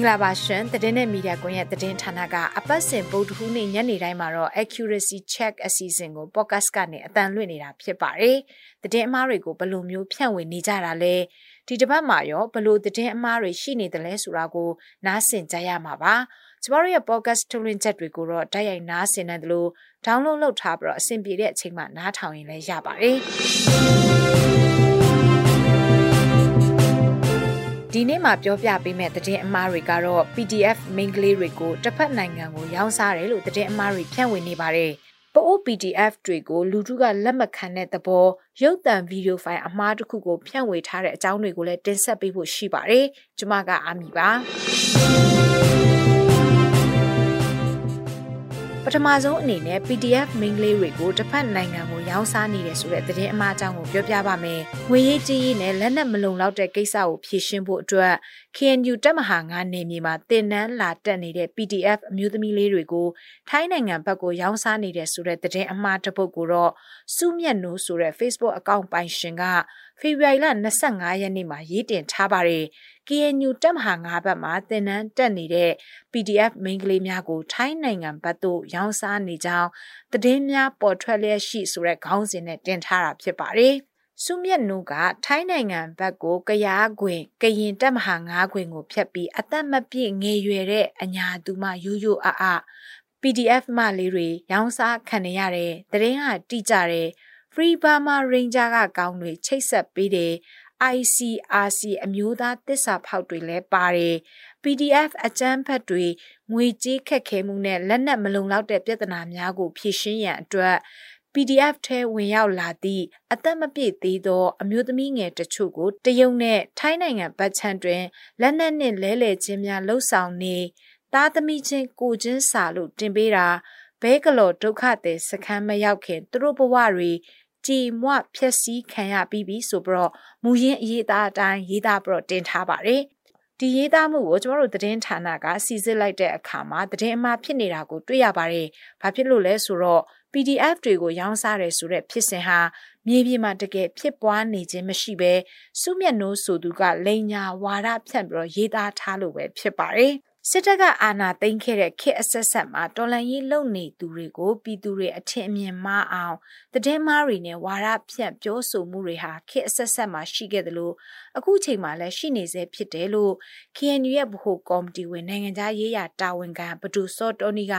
င်္ဂလာပါရှင်သတင်းနဲ့မီဒီယာကွန်ရဲ့သတင်းဌာနကအပတ်စဉ်ဗုဒ္ဓဟူးနေ့ညနေတိုင်းမှာတော့ accuracy check အစီအစဉ်ကို podcast ကနေအတန်လွှင့်နေတာဖြစ်ပါတယ်။သတင်းအမှားတွေကိုဘယ်လိုမျိုးဖြန့်ဝေနေကြတာလဲဒီတစ်ပတ်မှာရောဘယ်လိုသတင်းအမှားတွေရှိနေတယ်လဲဆိုတာကိုနားဆင်ကြရမှာပါ။ကျမတို့ရဲ့ podcast ထုတ်လွှင့်ချက်တွေကိုတော့တိုက်ရိုက်နားဆင်နိုင်တယ်လို့ download လုပ်ထားပြီးတော့အဆင်ပြေတဲ့အချိန်မှာနားထောင်ရင်လည်းရပါတယ်။ ဒီနေ့မှာပြောပြပေးမယ့်သတင်းအမှားတွေကတော့ PDF မိန်းကလေးတွေကိုတစ်ဖက်နိုင်ငံကိုရောင်းစားတယ်လို့သတင်းအမှားတွေဖြန့်ဝေနေပါတယ်။ပို့ PDF တွေကိုလူထုကလက်မခံတဲ့သဘောရုပ်သံဗီဒီယိုဖိုင်အမှားတစ်ခုကိုဖြန့်ဝေထားတဲ့အကြောင်းတွေကိုလည်းတင်ဆက်ပေးဖို့ရှိပါတယ်။ကျွန်မကအာမီပါ။ ပထမဆုံးအနေနဲ့ PDF မိန်းကလေးတွေကိုတစ်ဖက်နိုင်ငံကိုရောင်းစားနေတယ်ဆိုတဲ့သတင်းအမှားအကြောင်းကိုပြောပြပါမယ်။ငွေရေးကြေးရေးနဲ့လက်နက်မလုံလောက်တဲ့ကိစ္စကိုဖြေရှင်းဖို့အတွက် KNU တပ်မဟာ9နယ်မြေမှာတင်နန်းလာတက်နေတဲ့ PDF အမျိုးသမီးလေးတွေကိုထိုင်းနိုင်ငံဘက်ကိုရောင်းစားနေတယ်ဆိုတဲ့သတင်းအမှားတစ်ပုဒ်ကိုတော့စုမြတ်နိုးဆိုတဲ့ Facebook အကောင့်ပိုင်ရှင်က ဖေဖော်ဝါရီလ25ရက်နေ့မှာရေးတင်ထားပါတယ်။ KNU တပ်မဟာ9ဘက်မှာတင်နန်းတက်နေတဲ့ PDF မိန်းကလေးများကိုထိုင်းနိုင်ငံဘက်သို့ရောင်းစားနေကြောင်းသတင်းများပေါ်ထွက်လျက်ရှိဆိုတဲ့ခေါင်းစဉ်နဲ့တင်ထားတာဖြစ်ပါတယ်။စုမြတ်နုကထိုင်းနိုင်ငံဘက်ကိုကရားခွင်ကရင်တပ်မဟာ9ခွင်ကိုဖျက်ပြီးအသက်မပြည့်ငယ်ရွယ်တဲ့အညာသူမရိုးရိုးအအ PDF မလေးတွေရောင်းစားခံနေရတယ်တရင်ကတိကြတယ် Free Burma Ranger ကကောင်းတွေချိတ်ဆက်ပေးတယ် ICRC အမျိုးသားတစ္ဆာဖောက်တွေလည်းပါတယ် PDF အကြမ်းဖက်တွေငွေကြေးခက်ခဲမှုနဲ့လက်နက်မလုံလောက်တဲ့ပြဿနာများကိုဖြေရှင်းရန်အတွက် PDF ထဲဝင်ရောက်လာသည့်အသက်မပြည့်သေးသော အမျိုးသမီးငယ်တချို့ကိုတရုတ်နဲ့ထိုင်းနိုင်ငံဗတ်ချန်တွင်လက်နက်နှင့်လဲလှယ်ခြင်းများလှုပ်ဆောင်နေသားသမီးချင်းကိုချင်းစာလို့တင်ပေးတာ ဘဲကလော်ဒုက္ခသည်စခန်းမရောက်ခင်သူတို့ဘဝတွေကြည်မွဖြက်စီးခံရပြီးပြီဆိုပြီးတော့မူရင်းအရေးသားအတိုင်းရေးသားပြီးတော့တင်ထားပါတယ်ဒီရေးသားမှုကိုကျမတို့သတင်းဌာနကစီစစ်လိုက်တဲ့အခါမှာသတင်းအမှားဖြစ်နေတာကိုတွေ့ရပါတယ်။ဘာဖြစ်လို့လဲဆိုတော့ PDF တွေကိုရောင်းစားတယ်ဆိုတဲ့ဖြစ်စဉ်ဟာမြေပြင်မှာတကယ်ဖြစ်ပွားနေခြင်းမရှိဘဲစုမျက်နှိုးဆိုသူကလိန်ညာဝါဒဖြန့်ပြီးတော့ရေးသားထားလို့ပဲဖြစ်ပါတယ်။ စစ်တပ်ကအာဏာသိမ်းခဲ့တဲ့ခေတ်အဆက်ဆက်မှာတော်လှန်ရေးလုပ်နေသူတွေကိုပြည်သူတွေအထင်အမြင်မှားအောင်တည်င်းမားတွေနဲ့ဝါရဖြန့်ပြောဆိုမှုတွေဟာခေတ်အဆက်ဆက်မှာရှိခဲ့တယ်လို့အခုချိန်မှာလည်းရှိနေဆဲဖြစ်တယ်လို့ KNU ရဲ့ဗဟိုကော်မတီဝင်နိုင်ငံသားရေးရာတာဝန်ခံဘဒူစောတိုနီက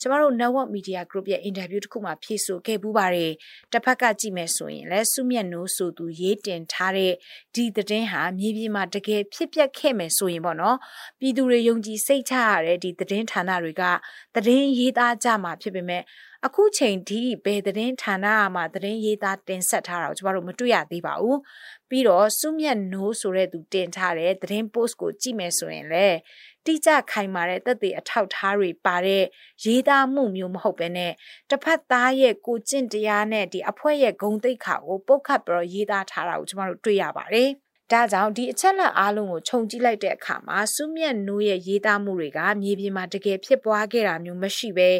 ကျမတို့ Network Media Group ရဲ့အင်တာဗျူးတစ်ခုမှာဖြေဆိုခဲ့ပူးပါတယ်တစ်ဖက်ကကြည့်မယ်ဆိုရင်လည်းစုမြတ်နိုးဆိုသူရေးတင်ထားတဲ့ဒီသတင်းဟာမြေပြင်မှာတကယ်ဖြစ်ပျက်ခဲ့မယ်ဆိုရင်ပေါ့နော်ပြည်သူတွေယုံကြည်စိတ်ချရတဲ့ဒီသတင်းဌာနတွေကသတင်းရေးသားကြမှာဖြစ်ပေမဲ့အခုချိန်ထိဘယ်သတင်းဌာနမှသတင်းရေးသားတင်ဆက်ထားတာကိုကျမတို့မတွေ့ရသေးပါဘူးပြီးတော့စုမြတ်နိုးဆိုတဲ့သူတင်ထားတဲ့သတင်း post ကိုကြည့်မယ်ဆိုရင်လည်းတိကျခိုင်မာတဲ့သက်သေအထောက်ထားတွေပါတဲ့ရေးသားမှုမျိုးမဟုတ်ဘဲနဲ့တစ်ဖက်သားရဲ့ကိုကျင့်တရားနဲ့ဒီအဖွဲ့ရဲ့ဂုံတိတ်ခါကိုပုတ်ခတ်ပြီးတော့ရေးသားထားတာကိုကျမတို့တွေ့ရပါတယ်။ ဒါကြောင့်ဒီအချက်လက်အားလုံးကိုခြုံကြည့်လိုက်တဲ့အခါမှာစုမြတ်နိုးရဲ့ရေးသားမှုတွေကမြေပြင်မှာတကယ်ဖြစ်ပွားခဲ့တာမျိုးမရှိဘဲ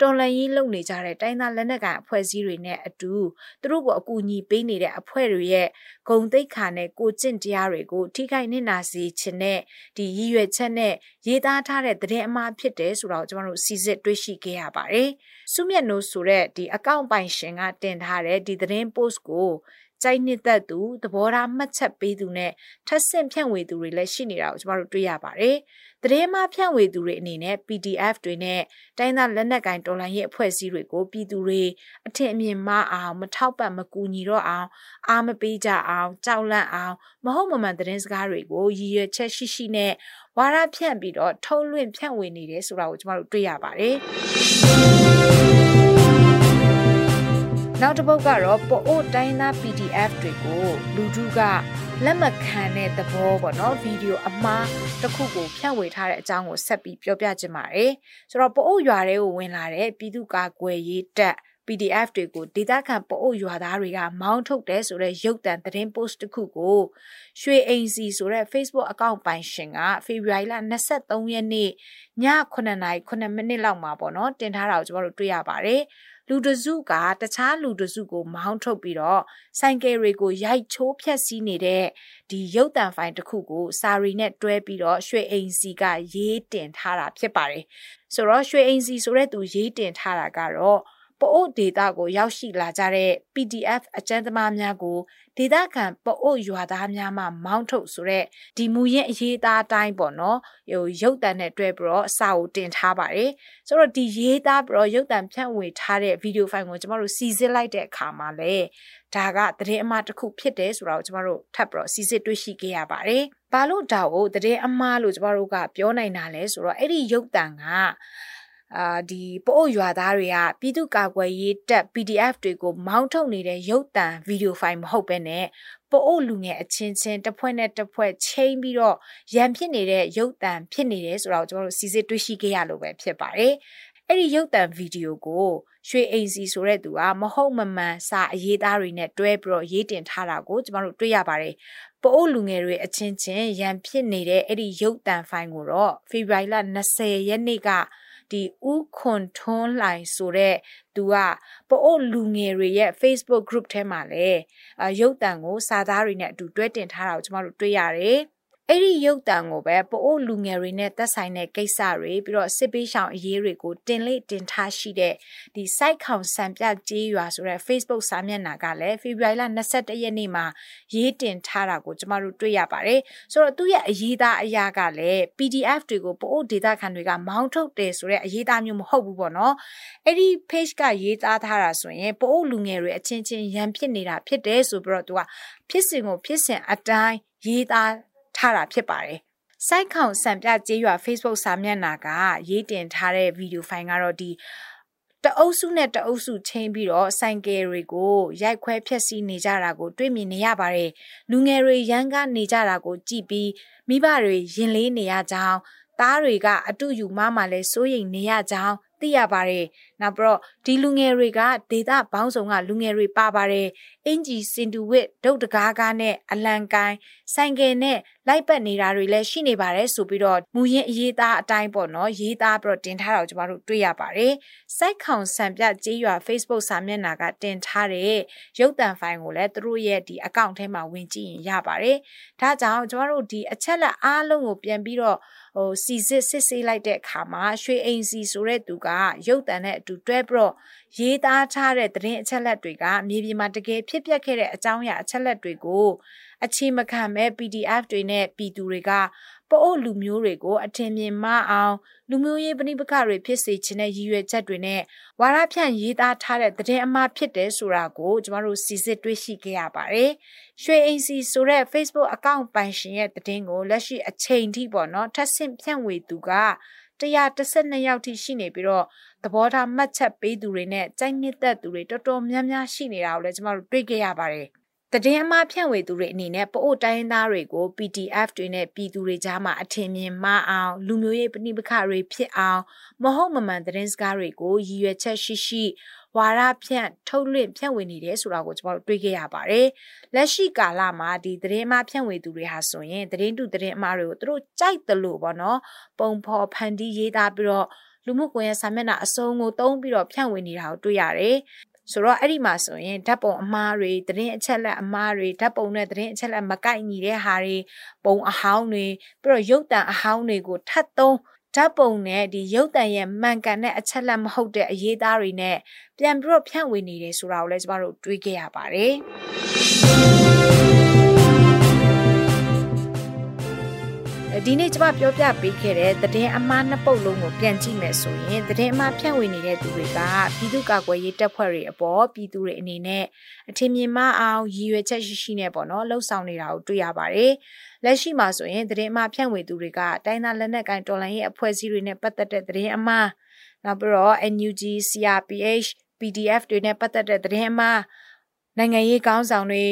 တော်လန်ရေးလုပ်နေကြတဲ့တိုင်းသားလက်နက်ကိုင်အဖွဲ့အစည်းတွေနဲ့အတူသူတို့ကိုအကူအညီပေးနေတဲ့အဖွဲ့တွေရဲ့ဂုံတိတ်ခါနဲ့ကိုကျင့်တရားတွေကိုထိခိုက်နစ်နာစေခြင်းနဲ့ဒီရည်ရွယ်ချက်နဲ့ရေးသားထားတဲ့သတင်းအမှားဖြစ်တယ်ဆိုတော့ကျွန်တော်တို့စီစစ်တွေ့ရှိခဲ့ရပါတယ်။စုမြတ်နိုးဆိုတဲ့ဒီအကောင့်ပိုင်ရှင်ကတင်ထားတဲ့ဒီသတင်း post ကို ကြိုက်နှစ်သက်သူသဘောထားမှတ်ချက်ပေးသူနဲ့ထပ်ဆင့်ဖြန့်ဝေသူတွေလည်းရှိနေတာကိုကျမတို့တွေ့ရပါတယ်။သတင်းမှဖြန့်ဝေသူတွေအနေနဲ့ PDF တွေနဲ့တိုင်းသားလက်နက်ကိုင်တော်လှန်ရေးအဖွဲ့အစည်းတွေကိုပြည်သူတွေအထင်အမြင်မှားအောင်မထောက်ပံ့မကူညီတော့အောင်အားမပေးကြအောင်ကြောက်လန့်အောင်မဟုတ်မမှန်သတင်းစကားတွေကိုရည်ရွယ်ချက်ရှိရှိနဲ့ဝါရဖြန့်ပြီးတော့ထုံးလွင့်ဖြန့်ဝေနေတယ်ဆိုတာကိုကျမတို့တွေ့ရပါတယ်။ နောက်တစ်ပုတ်ကတော့ပိုအိုတိုင်းသား PDF တွေကိုလူထုကလက်မခံတဲ့သဘောပေါ့နော်ဗီဒီယိုအမှားတစ်ခုကိုဖြန့်ဝေထားတဲ့အကြောင်းကိုဆက်ပြီးပြောပြချင်ပါတယ်ဆိုတော့ပိုအိုရွာတွေကိုဝင်လာတဲ့ပြည်သူ့ကာကွယ်ရေးတပ် PDF တွေကိုဒေသခံပို့အုပ်ရွာသားတွေကမောင်းထုတ်တယ်ဆိုတဲ့ရုပ်သံသတင်း post တစ်ခုကိုရွှေအိမ်စီဆိုတဲ့ Facebook အကောင့်ပိုင်ရှင်ကဖေဖော်ဝါရီလ23ရက်နေ့ည9:09မိနစ်လောက်မှာပေါ့နော်တင်ထားတာကိုကျွန်တော်တို့တွေ့ရပါတယ် လူတစုကတခြားလူတစုကိုမောင်းထုတ်ပြီးတော့ဆိုင်ကယ်တွေကိုရိုက်ချိုးဖျက်ဆီးနေတဲ့ဒီရုပ်တံဖိုင်တစ်ခုကိုစာရီနဲ့တွဲပြီးတော့ရွှေအိမ်စီကရေးတင်ထားတာဖြစ်ပါတယ်ဆိုတော့ရွှေအိမ်စီဆိုတဲ့သူရေးတင်ထားတာကတော့ ပအို့ဒေတာကိုရောက်ရှိလာကြတဲ့ PDF အကျန်းသမားများကိုဒေတာခံပအို့ရွာသားများမှမောင်းထုတ်ဆိုတဲ့ဒီမူရင်းအရေးသားအတိုင်းပေါ့နော်ဟိုရုပ်တံနဲ့တွဲပြီးတော့စာကိုတင်ထားပါတယ်ဆိုတော့ဒီရေးသားပြီးတော့ရုပ်တံဖြန့်ဝေထားတဲ့ဗီဒီယိုဖိုင်ကိုကျမတို့စီစစ်လိုက်တဲ့အခါမှာလေဒါကသတင်းအမှားတစ်ခုဖြစ်တယ်ဆိုတာကိုကျမတို့ထပ်ပြီးတော့စီစစ်တွေ့ရှိခဲ့ရပါတယ်။ဘာလို့ဒါကိုသတင်းအမှားလို့ကျမတို့ကပြောနိုင်တာလဲဆိုတော့အဲ့ဒီရုပ်တံက အာဒီပို့အုပ်ရွာသားတွေကပြည်သူ့ကာကွယ်ရေးတပ် PDF တွေကိုမောင်းထုတ်နေတဲ့ရုပ်တံဗီဒီယိုဖိုင်မဟုတ်ဘဲနဲ့ပို့အုပ်လူငယ်အချင်းချင်းတစ်ဖွဲ့နဲ့တစ်ဖွဲ့ချိန်ပြီးတော့ရန်ဖြစ်နေတဲ့ရုပ်တံဖြစ်နေတယ်ဆိုတော့ကျွန်တော်တို့စီစစ်တွေ့ရှိခဲ့ရလို့ပဲဖြစ်ပါတယ်။အဲ့ဒီရုပ်တံဗီဒီယိုကိုရွှေအိမ်စီဆိုတဲ့သူကမဟုတ်မမှန်စာအရေးသားတွေနဲ့တွဲပြီးတော့ရေးတင်ထားတာကိုကျွန်တော်တို့တွေ့ရပါတယ်။ပို့အုပ်လူငယ်တွေအချင်းချင်းရန်ဖြစ်နေတဲ့အဲ့ဒီရုပ်တံဖိုင်ကိုတော့ဖေဖော်ဝါရီလ20ရက်နေ့က ဒီဥခွန်ထွန်းလှိုင်ဆိုတဲ့သူကပို့အုပ်လူငယ်တွေရဲ့ Facebook group ထဲမှာလည်းရုပ်တံကိုစာသားတွေနဲ့အတူတွဲတင်ထားတာကိုကျွန်တော်တို့တွေ့ရတယ်။ အဲ့ဒီရုပ်တံကိုပဲပို့လူငယ်တွေနဲ့သက်ဆိုင်တဲ့ကိစ္စတွေပြီးတော့စစ်ပေးရှောင်အရေးတွေကိုတင်လေတင်ထားရှိတဲ့ဒီ site ခေါင်စံပြကြေးရွာဆိုတဲ့ Facebook စာမျက်နှာကလည်းဖေဖော်ဝါရီလ22ရက်နေ့မှာရေးတင်ထားတာကိုကျမတို့တွေ့ရပါတယ်ဆိုတော့သူ့ရဲ့အရေးသားအရာကလည်း PDF တွေကိုပို့ဒေတာခံတွေကမောင်းထုတ်တယ်ဆိုတဲ့အရေးသားမျိုးမဟုတ်ဘူးပေါ့နော်အဲ့ဒီ page ကရေးသားထားတာဆိုရင်ပို့လူငယ်တွေအချင်းချင်းရန်ဖြစ်နေတာဖြစ်တယ်ဆိုပြီးတော့သူကဖြစ်စဉ်ကိုဖြစ်စဉ်အတိုင်းရေးသား ထားတာဖြစ်ပါတယ်။စိုက်ခေါင်စံပြကျေးရွာ Facebook စာမျက်နှာကရေးတင်ထားတဲ့ဗီဒီယိုဖိုင်ကတော့ဒီတအုပ်စုနဲ့တအုပ်စုချင်းပြီးတော့ဆိုင်ကယ်တွေကိုရိုက်ခွဲဖျက်ဆီးနေကြတာကို တွေ့မြင်နေရပါတယ်။လူငယ်တွေရန်ကနေကြတာကိုကြည့်ပြီးမိဘတွေရင်လေးနေရကြောင်းသားတွေကအတူယူမမှလည်းစိုးရိမ်နေရကြောင်း သိရပါတယ်။နောက်ပြီးတော့ဒီလူငယ်တွေကဒေတာဘောင်းဆောင်ကလူငယ်တွေပါပါတယ်။အင်ဂျီစင်တူဝစ်ဒုတ်တကားကားနဲ့အလံကိုင်းဆိုင်ကယ်နဲ့လိုက်ပတ်နေတာတွေလည်းရှိနေပါတယ်ဆိုပြီးတော့မူရင်းအရေးသားအတိုင်းပေါ့နော်ရေးသားပြီးတော့တင်ထားတာကိုကျမတို့တွေ့ရပါတယ်။စိုက်ခေါင်စံပြကြေးရွာ Facebook စာမျက်နှာကတင်ထားတဲ့ရုပ်သံဖိုင်ကိုလည်းသူတို့ရဲ့ဒီအကောင့်ထဲမှာဝင်ကြည့်ရင်ရပါတယ်။ဒါကြောင့်ကျမတို့ဒီအချက်လက်အားလုံးကိုပြန်ပြီးတော့ ဟိုစီစစ်စစ်ဆေးလိုက်တဲ့အခါမှာရွှေအိမ်စီဆိုတဲ့သူကရုပ်တံနဲ့အတူတွဲပြီးတော့ရေးသားထားတဲ့သတင်းအချက်လက်တွေကမြေပြင်မှာတကယ်ဖြစ်ပျက်ခဲ့တဲ့အကြောင်းအရာအချက်လက်တွေကိုအခြေမခံမဲ့ PDF တွေနဲ့ပြည်သူတွေက ပအို့လူမျိုးတွေကိုအထင်မြင်မအောင်လူမျိုးရေးပဏိပခတွေဖြစ်စေခြင်းတဲ့ရည်ရွယ်ချက်တွေနဲ့ဝါရဖြန့်ရေးသားထားတဲ့သတင်းအမှားဖြစ်တယ်ဆိုတာကိုကျမတို့စီစစ်တွေ့ရှိခဲ့ရပါတယ်။ရွှေအိမ်စီဆိုတဲ့ Facebook အကောင့်ပိုင်ရှင်ရဲ့သတင်းကိုလက်ရှိအချိန်ထိပေါ့နော်ထပ်ဆင့်ဖြန့်ဝေသူက112ယောက်ထိရှိနေပြီးတော့သဘောထားမှတ်ချက်ပေးသူတွေနဲ့ကြိုက်နှစ်သက်သူတွေတော်တော်များများရှိနေတာကိုလည်းကျမတို့တွေ့ခဲ့ရပါတယ်။ တည်င်းအမှားဖြန့်ဝေသူတွေအနေနဲ့ပအို့တိုင်းသားတွေကို PDF တွေနဲ့ပြည်သူတွေကြားမှာအထင်မြင်မှားအောင်လူမျိုးရေးပဏိပခတွေဖြစ်အောင်မဟုတ်မမှန်သတင်းစကားတွေကိုရည်ရွယ်ချက်ရှိရှိဝါရဖြန့်ထုတ်လွှင့်ဖြန့်ဝေနေတယ်ဆိုတာကိုကျွန်တော်တို့တွေ့ခဲ့ရပါတယ်။လက်ရှိကာလမှာဒီသတင်းမှားဖြန့်ဝေသူတွေဟာဆိုရင်သတင်းတူသတင်းအမှားတွေကိုသူတို့ကြိုက်တယ်လို့ပေါ့နော်။ပုံဖော်ဖန်တီးရေးသားပြီးတော့လူမှုကွန်ရက်စာမျက်နှာအစုံကိုတုံးပြီးတော့ဖြန့်ဝေနေတာကိုတွေ့ရတယ် ဆိုတော့အဲ့ဒီမှာဆိုရင်ဓာတ်ပုံအမှားတွေသတင်းအချက်လက်အမှားတွေဓာတ်ပုံနဲ့သတင်းအချက်လက်မကိုက်ညီတဲ့ဟာတွေပုံအဟောင်းတွေပြီးတော့ရုပ်တံအဟောင်းတွေကိုထပ်သုံးဓာတ်ပုံနဲ့ဒီရုပ်တံရဲ့မှန်ကန်တဲ့အချက်လက်မဟုတ်တဲ့အရေးသားတွေနဲ့ပြန်ပြီးတော့ဖြန့်ဝေနေတယ်ဆိုတာကိုလည်းကျမတို့တွေးခဲ့ရပါတယ် ဒီနေ့ကျွန်မပြောပြပေးခဲ့တဲ့သတင်းအမှားနှစ်ပုတ်လုံးကိုပြန်ကြည့်မယ်ဆိုရင်သတင်းအမှားဖြန့်ဝေနေတဲ့သူတွေကပြည်သူ့ကာကွယ်ရေးတပ်ဖွဲ့တွေအပေါ်ပြည်သူတွေအနေနဲ့အထင်မြင်မှအောင်ရည်ရွယ်ချက်ရှိရှိနဲ့ပေါ့နော်လှုပ်ဆောင်နေတာကိုတွေ့ရပါတယ်။လက်ရှိမှာဆိုရင်သတင်းအမှားဖြန့်ဝေသူတွေကတိုင်းသားလက်နက်ကိုင်တော်လှန်ရေးအဖွဲ့အစည်းတွေနဲ့ပတ်သက်တဲ့သတင်းအမှားနောက်ပြီးတော့ NUG, CRPH, PDF တွေနဲ့ပတ်သက်တဲ့သတင်းအမှား နိုင်ငံရေးကောင်းဆောင်တွေ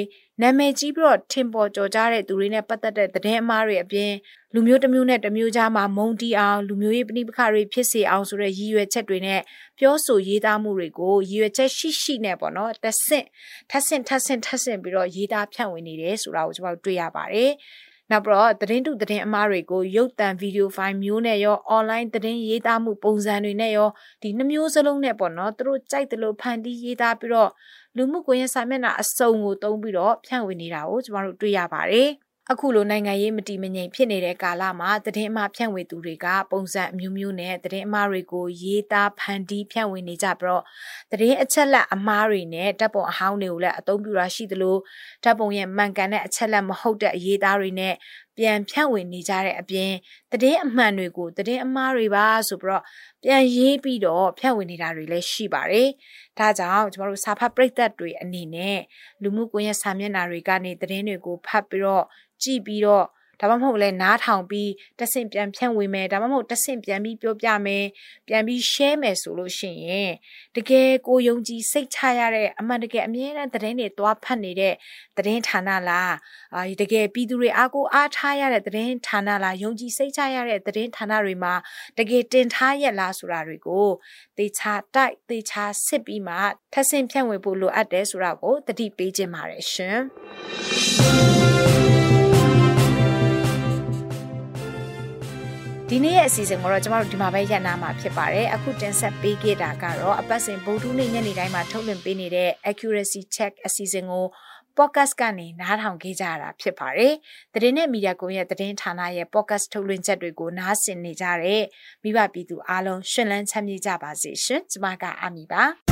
နာမည်ကြီးပြီးတော့ထင်ပေါ်ကျော်ကြားတဲ့သူတွေနဲ့ပတ်သက်တဲ့သတင်းအမှားတွေအပြင်လူမျိုးတစ်မျိုးနဲ့တစ်မျိုးကြားမှာမုံတီးအောင်လူမျိုးရေးပဋိပက္ခတွေဖြစ်စေအောင်ဆိုတဲ့ရည်ရွယ်ချက်တွေနဲ့ပြောဆိုရေးသားမှုတွေကိုရည်ရွယ်ချက်ရှိရှိနဲ့ပေါ့နော်တဆင့်ထပ်ဆင့်ထပ်ဆင့်ထပ်ဆင့်ပြီးတော့ရေးသားဖြန့်ဝေနေတယ်ဆိုတာကိုကျွန်တော်တွေ့ရပါတယ်နောက်ပြီးတော့သတင်းတုသတင်းအမှားတွေကိုရုပ်သံဗီဒီယိုဖိုင်မျိုးနဲ့ရော online သတင်းရေးသားမှုပုံစံတွေနဲ့ရောဒီနှမျိုးစလုံးနဲ့ပေါ့နော်သူတို့ကြိုက်တယ်လို့ဖန်တီးရေးသားပြီးတော့ လူမှုကွန်ရက်စာမျက်နှာအစုံကိုတုံးပြီးတော့ဖြန့်ဝေနေတာကိုကျမတို့တွေ့ရပါတယ်။အခုလိုနိုင်ငံရေးမတည်မငြိမ်ဖြစ်နေတဲ့ကာလမှာသတင်းအမှားဖြန့်ဝေသူတွေကပုံစံအမျိုးမျိုးနဲ့သတင်းအမှားတွေကိုရေးသားဖန်တီးဖြန့်ဝေနေကြပြီးတော့သတင်းအချက်လက်အမှားတွေနဲ့တပ်ပုံအဟောင်းတွေကိုလည်းအသုံးပြုတာရှိသလိုတပ်ပုံရဲ့မှန်ကန်တဲ့အချက်လက်မဟုတ်တဲ့အရေးသားတွေနဲ့ ပြန်ဖြန့်ဝေနေကြတဲ့အပြင်သတင်းအမှန်တွေကိုသတင်းအမှားတွေပါဆိုပြီးတော့ပြန်ရေးပြီးတော့ဖြန့်ဝေနေတာတွေလည်းရှိပါတယ်။ဒါကြောင့်ကျမတို့စာဖတ်ပရိသတ်တွေအနေနဲ့လူမှုကွန်ရက်စာမျက်နှာတွေကနေသတင်းတွေကိုဖတ်ပြီးတော့ကြည့်ပြီးတော့ ဒါမှမဟုတ်လဲနားထောင်ပြီးတဆင့်ပြန်ဖြန့်ဝေမယ်ဒါမှမဟုတ်တဆင့်ပြန်ပြီးပြောပြမယ်ပြန်ပြီး share မယ်ဆိုလို့ရှိရင်တကယ်ကိုယုံကြည်စိတ်ချရတဲ့အမှန်တကယ်အမြဲတမ်းသတင်းတွေသွားဖတ်နေတဲ့သတင်းဌာနလားအာတကယ်ပြည်သူတွေအားကိုအားထားရတဲ့သတင်းဌာနလားယုံကြည်စိတ်ချရတဲ့သတင်းဌာနတွေမှာတကယ်တင်ထားရလားဆိုတာတွေကိုသေချာတိုက်သေချာစစ်ပြီးမှထပ်ဆင့်ဖြန့်ဝေဖို့လိုအပ်တယ်ဆိုတာကိုသတိပေးခြင်းပါတယ်ရှင် ဒီနေ့ရဲ့အစီအစဉ်ကိုတော့ကျမတို့ဒီမှာပဲရပ်နာမှာဖြစ်ပါတယ်အခုတင်ဆက်ပေးခဲ့တာကတော့အပတ်စဉ်ဗုဒ္ဓနေ့ညနေတိုင်းမှာထုတ်လွှင့်ပေးနေတဲ့ accuracy check အစီအစဉ်ကို podcast ကနေနားထောင်ခဲ့ကြရတာဖြစ်ပါတယ်။သတင်းနဲ့မီဒီယာကွန်ရဲ့သတင်းဌာနရဲ့ podcast ထုတ်လွှင့်ချက်တွေကိုနားဆင်နေကြတဲ့မိဘပြည်သူအားလုံးရှင်လန်းချမ်းမြေ့ကြပါစေရှင်။ကျမကအမီပါ။